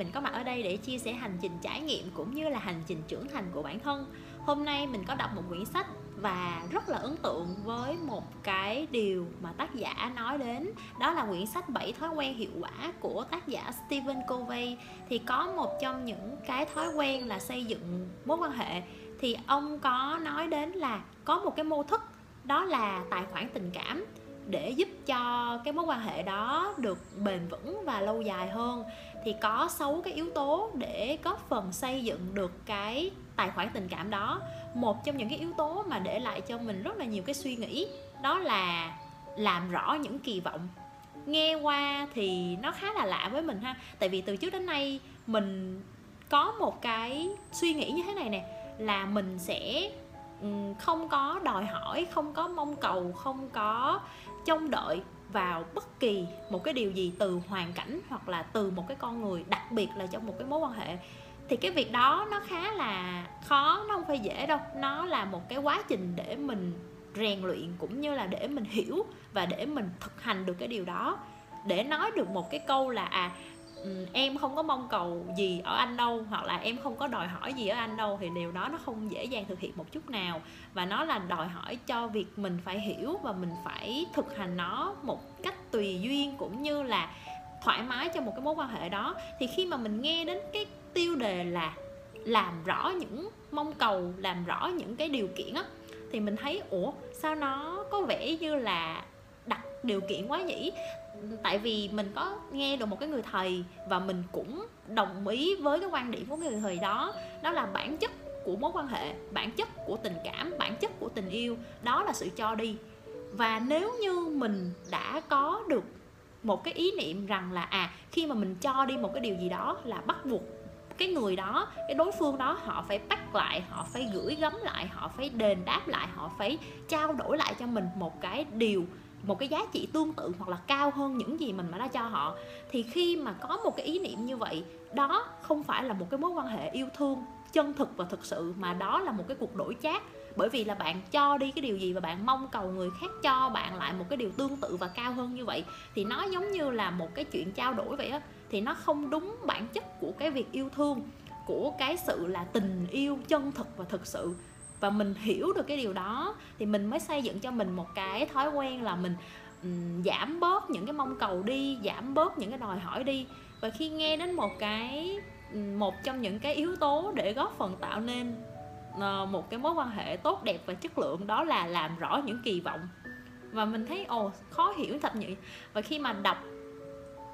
mình có mặt ở đây để chia sẻ hành trình trải nghiệm cũng như là hành trình trưởng thành của bản thân. Hôm nay mình có đọc một quyển sách và rất là ấn tượng với một cái điều mà tác giả nói đến. Đó là quyển sách 7 thói quen hiệu quả của tác giả Stephen Covey. Thì có một trong những cái thói quen là xây dựng mối quan hệ. Thì ông có nói đến là có một cái mô thức, đó là tài khoản tình cảm để giúp cho cái mối quan hệ đó được bền vững và lâu dài hơn thì có 6 cái yếu tố để góp phần xây dựng được cái tài khoản tình cảm đó. Một trong những cái yếu tố mà để lại cho mình rất là nhiều cái suy nghĩ đó là làm rõ những kỳ vọng. Nghe qua thì nó khá là lạ với mình ha, tại vì từ trước đến nay mình có một cái suy nghĩ như thế này nè, là mình sẽ không có đòi hỏi, không có mong cầu, không có trông đợi vào bất kỳ một cái điều gì từ hoàn cảnh hoặc là từ một cái con người, đặc biệt là trong một cái mối quan hệ, thì cái việc đó nó khá là khó, nó không phải dễ đâu. Nó là một cái quá trình để mình rèn luyện cũng như là để mình hiểu và để mình thực hành được cái điều đó. Để nói được một cái câu là à Ừ, em không có mong cầu gì ở anh đâu, hoặc là em không có đòi hỏi gì ở anh đâu, thì điều đó nó không dễ dàng thực hiện một chút nào. Và nó là đòi hỏi cho việc mình phải hiểu và mình phải thực hành nó một cách tùy duyên, cũng như là thoải mái cho một cái mối quan hệ đó. Thì khi mà mình nghe đến cái tiêu đề là làm rõ những mong cầu, làm rõ những cái điều kiện á, thì mình thấy, ủa, sao nó có vẻ như là điều kiện quá nhỉ? Tại vì mình có nghe được một cái người thầy và mình cũng đồng ý với cái quan điểm của người thầy đó. Đó là bản chất của mối quan hệ, bản chất của tình cảm, bản chất của tình yêu. Đó là sự cho đi. Và nếu như mình đã có được một cái ý niệm rằng là à khi mà mình cho đi một cái điều gì đó là bắt buộc cái người đó, cái đối phương đó, họ phải bắt lại, họ phải gửi gắm lại, họ phải đền đáp lại, họ phải trao đổi lại cho mình một cái điều một cái giá trị tương tự hoặc là cao hơn những gì mình mà đã cho họ, thì khi mà có một cái ý niệm như vậy, đó không phải là một cái mối quan hệ yêu thương chân thực và thực sự, mà đó là một cái cuộc đổi chác. Bởi vì là bạn cho đi cái điều gì và bạn mong cầu người khác cho bạn lại một cái điều tương tự và cao hơn như vậy, thì nó giống như là một cái chuyện trao đổi vậy á. Thì nó không đúng bản chất của cái việc yêu thương, của cái sự là tình yêu chân thực và thực sự và mình hiểu được cái điều đó thì mình mới xây dựng cho mình một cái thói quen là mình um, giảm bớt những cái mong cầu đi giảm bớt những cái đòi hỏi đi. Và khi nghe đến một cái một trong những cái yếu tố để góp phần tạo nên uh, một cái mối quan hệ tốt đẹp và chất lượng đó là làm rõ những kỳ vọng. Và mình thấy ồ khó hiểu thật nhỉ? Và khi mà đọc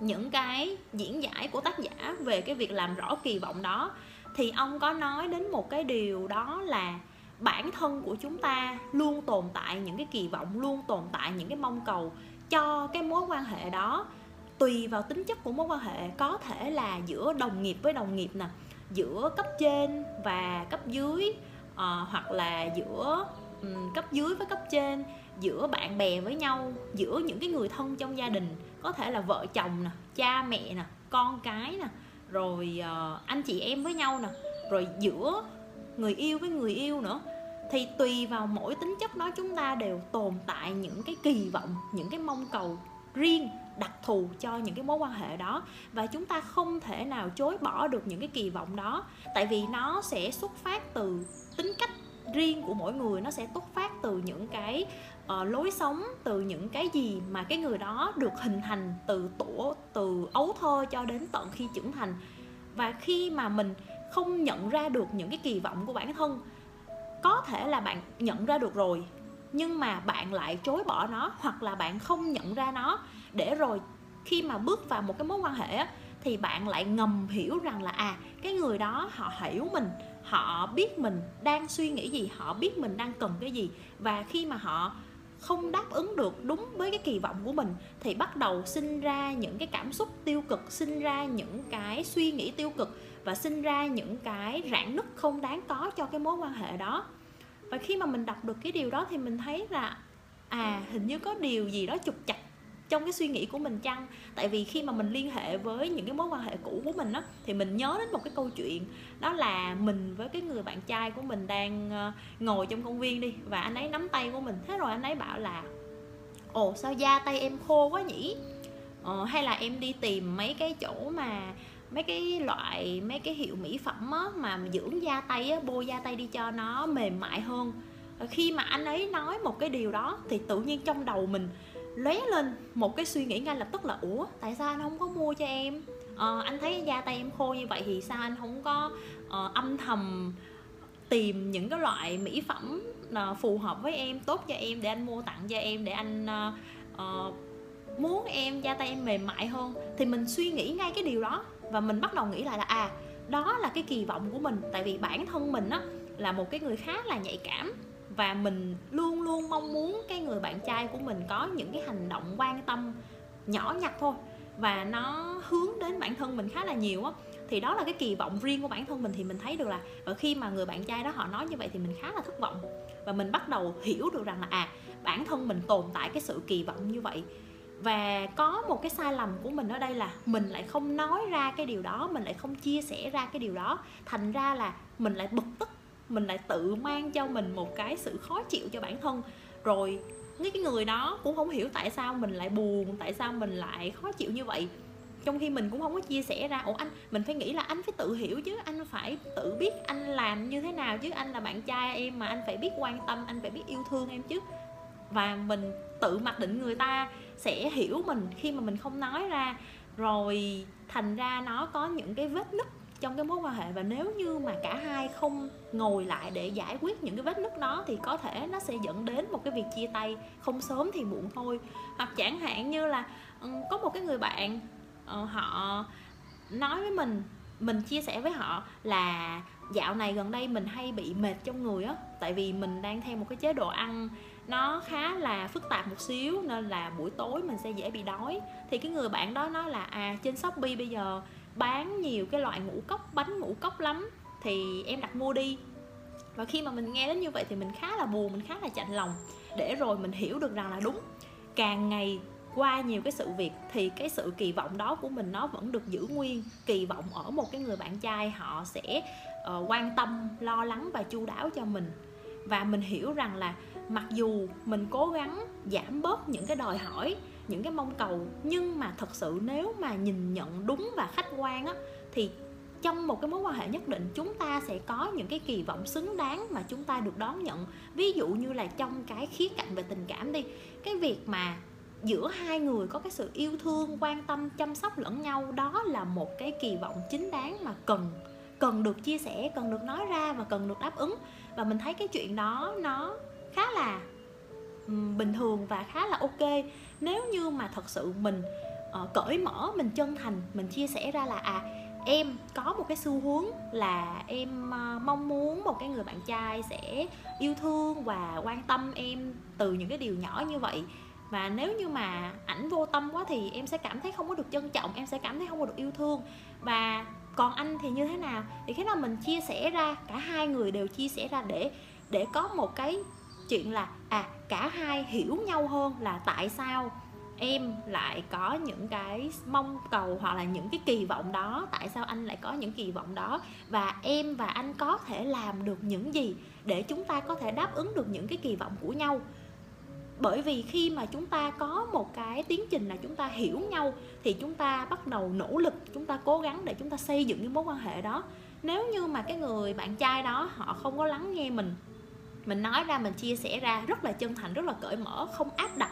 những cái diễn giải của tác giả về cái việc làm rõ kỳ vọng đó thì ông có nói đến một cái điều đó là bản thân của chúng ta luôn tồn tại những cái kỳ vọng luôn tồn tại những cái mong cầu cho cái mối quan hệ đó. Tùy vào tính chất của mối quan hệ có thể là giữa đồng nghiệp với đồng nghiệp nè giữa cấp trên và cấp dưới uh, hoặc là giữa um, cấp dưới với cấp trên giữa bạn bè với nhau giữa những cái người thân trong gia đình có thể là vợ chồng nè cha mẹ nè con cái nè rồi uh, anh chị em với nhau nè rồi giữa người yêu với người yêu nữa. Thì tùy vào mỗi tính chất đó chúng ta đều tồn tại những cái kỳ vọng những cái mong cầu riêng đặc thù cho những cái mối quan hệ đó. Và chúng ta không thể nào chối bỏ được những cái kỳ vọng đó. Tại vì nó sẽ xuất phát từ tính cách riêng của mỗi người nó sẽ xuất phát từ những cái uh, lối sống từ những cái gì mà cái người đó được hình thành từ tổ từ ấu thơ cho đến tận khi trưởng thành. Và khi mà mình không nhận ra được những cái kỳ vọng của bản thân. Có thể là bạn nhận ra được rồi, nhưng mà bạn lại chối bỏ nó, hoặc là bạn không nhận ra nó. Để rồi khi mà bước vào một cái mối quan hệ thì bạn lại ngầm hiểu rằng là à cái người đó họ hiểu mình, họ biết mình đang suy nghĩ gì, họ biết mình đang cần cái gì. Và khi mà họ không đáp ứng được đúng với cái kỳ vọng của mình, thì bắt đầu sinh ra những cái cảm xúc tiêu cực, sinh ra những cái suy nghĩ tiêu cực và sinh ra những cái rạn nứt không đáng có cho cái mối quan hệ đó. Và khi mà mình đọc được cái điều đó thì mình thấy là à hình như có điều gì đó trục chặt trong cái suy nghĩ của mình chăng? Tại vì khi mà mình liên hệ với những cái mối quan hệ cũ của mình á thì mình nhớ đến một cái câu chuyện đó là mình với cái người bạn trai của mình đang ờ, ngồi trong công viên đi và anh ấy nắm tay của mình. Thế rồi anh ấy bảo là ồ sao da tay em khô quá nhỉ? Ờ, hay là em đi tìm mấy cái chỗ mà mấy cái loại mấy cái hiệu mỹ phẩm á, mà dưỡng da tay á, bôi da tay đi cho nó mềm mại hơn. Khi mà anh ấy nói một cái điều đó thì tự nhiên trong đầu mình lóe lên một cái suy nghĩ ngay lập tức là ủa tại sao anh không có mua cho em? À, anh thấy da tay em khô như vậy thì sao anh không có uh, âm thầm tìm những cái loại mỹ phẩm uh, phù hợp với em tốt cho em để anh mua tặng cho em để anh uh, uh, muốn em da tay em mềm mại hơn? Thì mình suy nghĩ ngay cái điều đó và mình bắt đầu nghĩ lại là à đó là cái kỳ vọng của mình. Tại vì bản thân mình á, là một cái người khá là nhạy cảm. Và mình luôn luôn mong muốn cái người bạn trai của mình có những cái hành động quan tâm nhỏ nhặt thôi. Và nó hướng đến bản thân mình khá là nhiều á. Thì đó là cái kỳ vọng riêng của bản thân mình thì mình thấy được là ở khi mà người bạn trai đó họ nói như vậy thì mình khá là thất vọng. Và mình bắt đầu hiểu được rằng là à bản thân mình tồn tại cái sự kỳ vọng như vậy và có một cái sai lầm của mình ở đây là mình lại không nói ra cái điều đó, mình lại không chia sẻ ra cái điều đó. Thành ra là mình lại bực tức, mình lại tự mang cho mình một cái sự khó chịu cho bản thân. Rồi cái người đó cũng không hiểu tại sao mình lại buồn, tại sao mình lại khó chịu như vậy. Trong khi mình cũng không có chia sẻ ra, ủa anh, mình phải nghĩ là anh phải tự hiểu chứ, anh phải tự biết anh làm như thế nào chứ, anh là bạn trai em mà anh phải biết quan tâm, anh phải biết yêu thương em chứ. Và mình tự mặc định người ta sẽ hiểu mình khi mà mình không nói ra. Rồi thành ra nó có những cái vết nứt trong cái mối quan hệ và nếu như mà cả hai không ngồi lại để giải quyết những cái vết nứt đó thì có thể nó sẽ dẫn đến một cái việc chia tay không sớm thì muộn thôi. Hoặc chẳng hạn như là ừ, có một cái người bạn ờ, họ nói với mình mình chia sẻ với họ là dạo này gần đây mình hay bị mệt trong người á, tại vì mình đang theo một cái chế độ ăn nó khá là phức tạp một xíu nên là buổi tối mình sẽ dễ bị đói. Thì cái người bạn đó nói là à trên shopee bây giờ bán nhiều cái loại ngũ cốc bánh ngũ cốc lắm thì em đặt mua đi. Và khi mà mình nghe đến như vậy thì mình khá là buồn mình khá là chạnh lòng. Để rồi mình hiểu được rằng là đúng càng ngày qua nhiều cái sự việc thì cái sự kỳ vọng đó của mình nó vẫn được giữ nguyên. Kỳ vọng ở một cái người bạn trai họ sẽ uh, quan tâm lo lắng và chu đáo cho mình. Và mình hiểu rằng là mặc dù mình cố gắng giảm bớt những cái đòi hỏi, những cái mong cầu, nhưng mà thật sự nếu mà nhìn nhận đúng và khách quan á, thì trong một cái mối quan hệ nhất định chúng ta sẽ có những cái kỳ vọng xứng đáng mà chúng ta được đón nhận. Ví dụ như là trong cái khía cạnh về tình cảm đi, cái việc mà giữa hai người có cái sự yêu thương, quan tâm, chăm sóc lẫn nhau, đó là một cái kỳ vọng chính đáng mà cần cần được chia sẻ, cần được nói ra và cần được đáp ứng. Và mình thấy cái chuyện đó nó khá là bình thường và khá là ok. Nếu như mà thật sự mình uh, cởi mở mình chân thành mình chia sẻ ra là à em có một cái xu hướng là em uh, mong muốn một cái người bạn trai sẽ yêu thương và quan tâm em từ những cái điều nhỏ như vậy. Và nếu như mà ảnh vô tâm quá thì em sẽ cảm thấy không có được trân trọng em sẽ cảm thấy không có được yêu thương. Và còn anh thì như thế nào? Thì khi nào mình chia sẻ ra cả hai người đều chia sẻ ra để để có một cái chuyện là à cả hai hiểu nhau hơn là tại sao em lại có những cái mong cầu hoặc là những cái kỳ vọng đó, tại sao anh lại có những kỳ vọng đó, và em và anh có thể làm được những gì để chúng ta có thể đáp ứng được những cái kỳ vọng của nhau. Bởi vì khi mà chúng ta có một cái tiến trình là chúng ta hiểu nhau, thì chúng ta bắt đầu nỗ lực, chúng ta cố gắng để chúng ta xây dựng cái mối quan hệ đó. Nếu như mà cái người bạn trai đó họ không có lắng nghe mình mình nói ra mình chia sẻ ra rất là chân thành rất là cởi mở không áp đặt.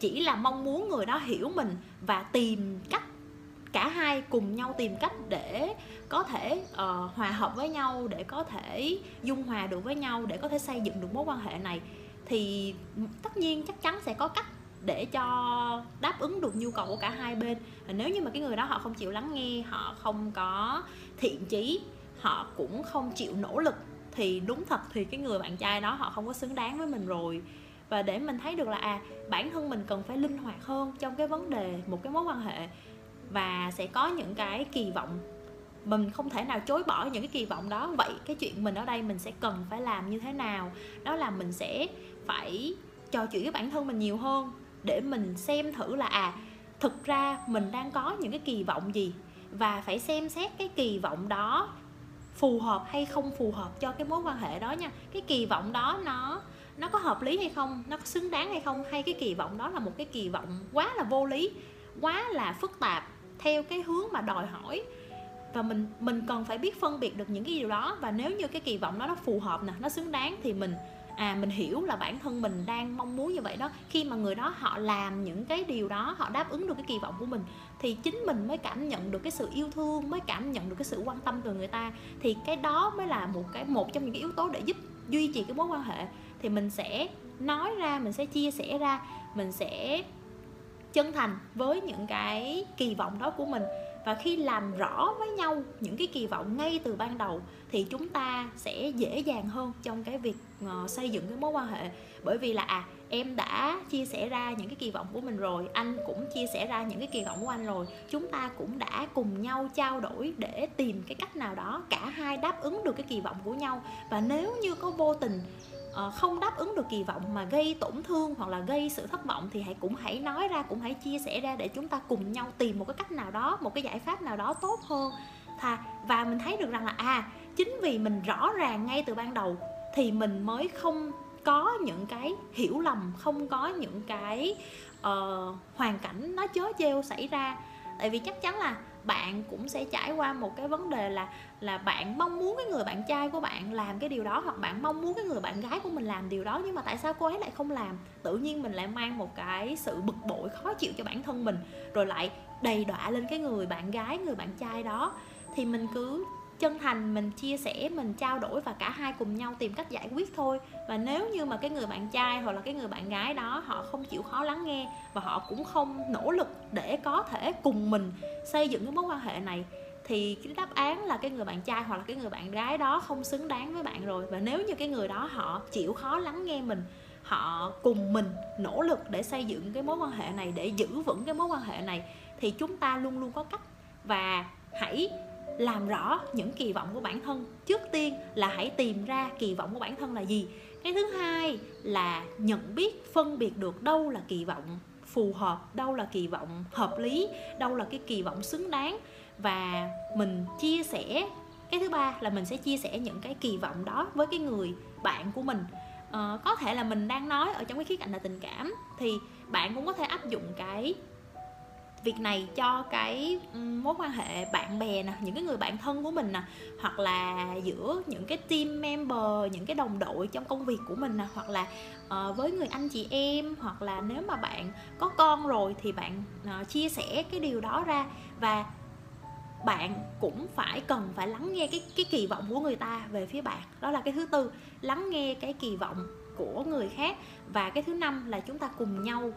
Chỉ là mong muốn người đó hiểu mình và tìm cách cả hai cùng nhau tìm cách để có thể uh, hòa hợp với nhau để có thể dung hòa được với nhau để có thể xây dựng được mối quan hệ này. Thì tất nhiên chắc chắn sẽ có cách để cho đáp ứng được nhu cầu của cả hai bên. Nếu như mà cái người đó họ không chịu lắng nghe họ không có thiện chí họ cũng không chịu nỗ lực thì đúng thật thì cái người bạn trai đó họ không có xứng đáng với mình rồi. Và để mình thấy được là à bản thân mình cần phải linh hoạt hơn trong cái vấn đề, một cái mối quan hệ và sẽ có những cái kỳ vọng. Mình không thể nào chối bỏ những cái kỳ vọng đó. Vậy cái chuyện mình ở đây mình sẽ cần phải làm như thế nào? Đó là mình sẽ phải trò chuyện với bản thân mình nhiều hơn để mình xem thử là à thực ra mình đang có những cái kỳ vọng gì? Và phải xem xét cái kỳ vọng đó phù hợp hay không phù hợp cho cái mối quan hệ đó nha. Cái kỳ vọng đó nó nó có hợp lý hay không, nó có xứng đáng hay không, hay cái kỳ vọng đó là một cái kỳ vọng quá là vô lý, quá là phức tạp theo cái hướng mà đòi hỏi. Và mình mình cần phải biết phân biệt được những cái điều đó. Và nếu như cái kỳ vọng đó nó phù hợp nè, nó xứng đáng thì mình à mình hiểu là bản thân mình đang mong muốn như vậy đó. Khi mà người đó họ làm những cái điều đó, họ đáp ứng được cái kỳ vọng của mình, thì chính mình mới cảm nhận được cái sự yêu thương, mới cảm nhận được cái sự quan tâm từ người ta. Thì cái đó mới là một cái, một trong những cái yếu tố để giúp duy trì cái mối quan hệ. Thì mình sẽ nói ra, mình sẽ chia sẻ ra, mình sẽ chân thành với những cái kỳ vọng đó của mình và khi làm rõ với nhau những cái kỳ vọng ngay từ ban đầu thì chúng ta sẽ dễ dàng hơn trong cái việc ờ, xây dựng cái mối quan hệ. Bởi vì là à em đã chia sẻ ra những cái kỳ vọng của mình rồi, anh cũng chia sẻ ra những cái kỳ vọng của anh rồi, chúng ta cũng đã cùng nhau trao đổi để tìm cái cách nào đó, cả hai đáp ứng được cái kỳ vọng của nhau. Và nếu như có vô tình Ờ, không đáp ứng được kỳ vọng mà gây tổn thương hoặc là gây sự thất vọng thì hãy cũng hãy nói ra cũng hãy chia sẻ ra để chúng ta cùng nhau tìm một cái cách nào đó một cái giải pháp nào đó tốt hơn. Thà và mình thấy được rằng là à chính vì mình rõ ràng ngay từ ban đầu thì mình mới không có những cái hiểu lầm không có những cái uh, hoàn cảnh nó chớ treo xảy ra tại vì chắc chắn là bạn cũng sẽ trải qua một cái vấn đề là là bạn mong muốn cái người bạn trai của bạn làm cái điều đó, hoặc bạn mong muốn cái người bạn gái của mình làm điều đó, nhưng mà tại sao cô ấy lại không làm? Tự nhiên mình lại mang một cái sự bực bội, khó chịu cho bản thân mình, rồi lại đầy đọa lên cái người bạn gái, người bạn trai đó. Thì mình cứ chân thành mình chia sẻ, mình trao đổi và cả hai cùng nhau tìm cách giải quyết thôi. Và nếu như mà cái người bạn trai hoặc là cái người bạn gái đó họ không chịu khó lắng nghe và họ cũng không nỗ lực để có thể cùng mình xây dựng cái mối quan hệ này, thì cái đáp án là cái người bạn trai hoặc là cái người bạn gái đó không xứng đáng với bạn rồi. Và nếu như cái người đó họ chịu khó lắng nghe mình, họ cùng mình nỗ lực để xây dựng cái mối quan hệ này, để giữ vững cái mối quan hệ này, thì chúng ta luôn luôn có cách. Và hãy làm rõ những kỳ vọng của bản thân. Trước tiên là hãy tìm ra kỳ vọng của bản thân là gì. Cái thứ hai là nhận biết phân biệt được đâu là kỳ vọng phù hợp đâu là kỳ vọng hợp lý đâu là cái kỳ vọng xứng đáng. Và mình chia sẻ cái thứ ba là mình sẽ chia sẻ những cái kỳ vọng đó với cái người bạn của mình. Ờ, có thể là mình đang nói ở trong cái khía cạnh là tình cảm thì bạn cũng có thể áp dụng cái việc này cho cái mối quan hệ bạn bè nè những cái người bạn thân của mình nè hoặc là giữa những cái team member những cái đồng đội trong công việc của mình nè hoặc là uh, với người anh chị em hoặc là nếu mà bạn có con rồi thì bạn uh, chia sẻ cái điều đó ra. Và bạn cũng phải cần phải lắng nghe cái cái kỳ vọng của người ta về phía bạn. Đó là cái thứ tư lắng nghe cái kỳ vọng của người khác. Và cái thứ năm là chúng ta cùng nhau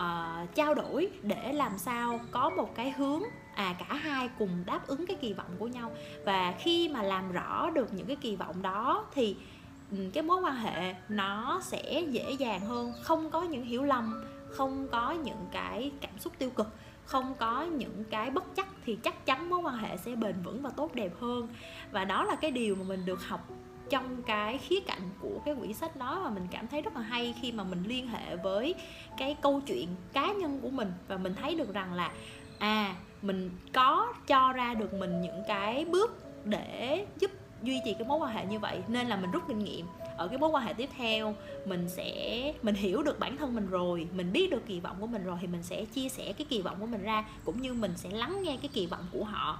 uh, trao đổi để làm sao có một cái hướng à cả hai cùng đáp ứng cái kỳ vọng của nhau. Và khi mà làm rõ được những cái kỳ vọng đó thì ừ, cái mối quan hệ nó sẽ dễ dàng hơn. Không có những hiểu lầm không có những cái cảm xúc tiêu cực không có những cái bất chắc thì chắc chắn mối quan hệ sẽ bền vững và tốt đẹp hơn. Và đó là cái điều mà mình được học trong cái khía cạnh của cái quyển sách đó mà mình cảm thấy rất là hay khi mà mình liên hệ với cái câu chuyện cá nhân của mình và mình thấy được rằng là à mình có cho ra được mình những cái bước để giúp duy trì cái mối quan hệ như vậy. Nên là mình rút kinh nghiệm, ở cái mối quan hệ tiếp theo mình sẽ, mình hiểu được bản thân mình rồi, mình biết được kỳ vọng của mình rồi thì mình sẽ chia sẻ cái kỳ vọng của mình ra, cũng như mình sẽ lắng nghe cái kỳ vọng của họ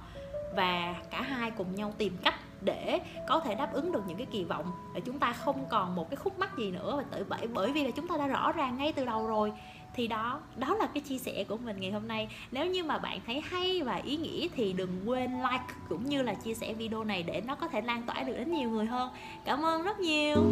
và cả hai cùng nhau tìm cách để có thể đáp ứng được những cái kỳ vọng. Để chúng ta không còn một cái khúc mắc gì nữa và tự, bởi bởi vì là chúng ta đã rõ ràng ngay từ đầu rồi. Thì đó đó là cái chia sẻ của mình ngày hôm nay. Nếu như mà bạn thấy hay và ý nghĩa thì đừng quên like cũng như là chia sẻ video này để nó có thể lan tỏa được đến nhiều người hơn. Cảm ơn rất nhiều!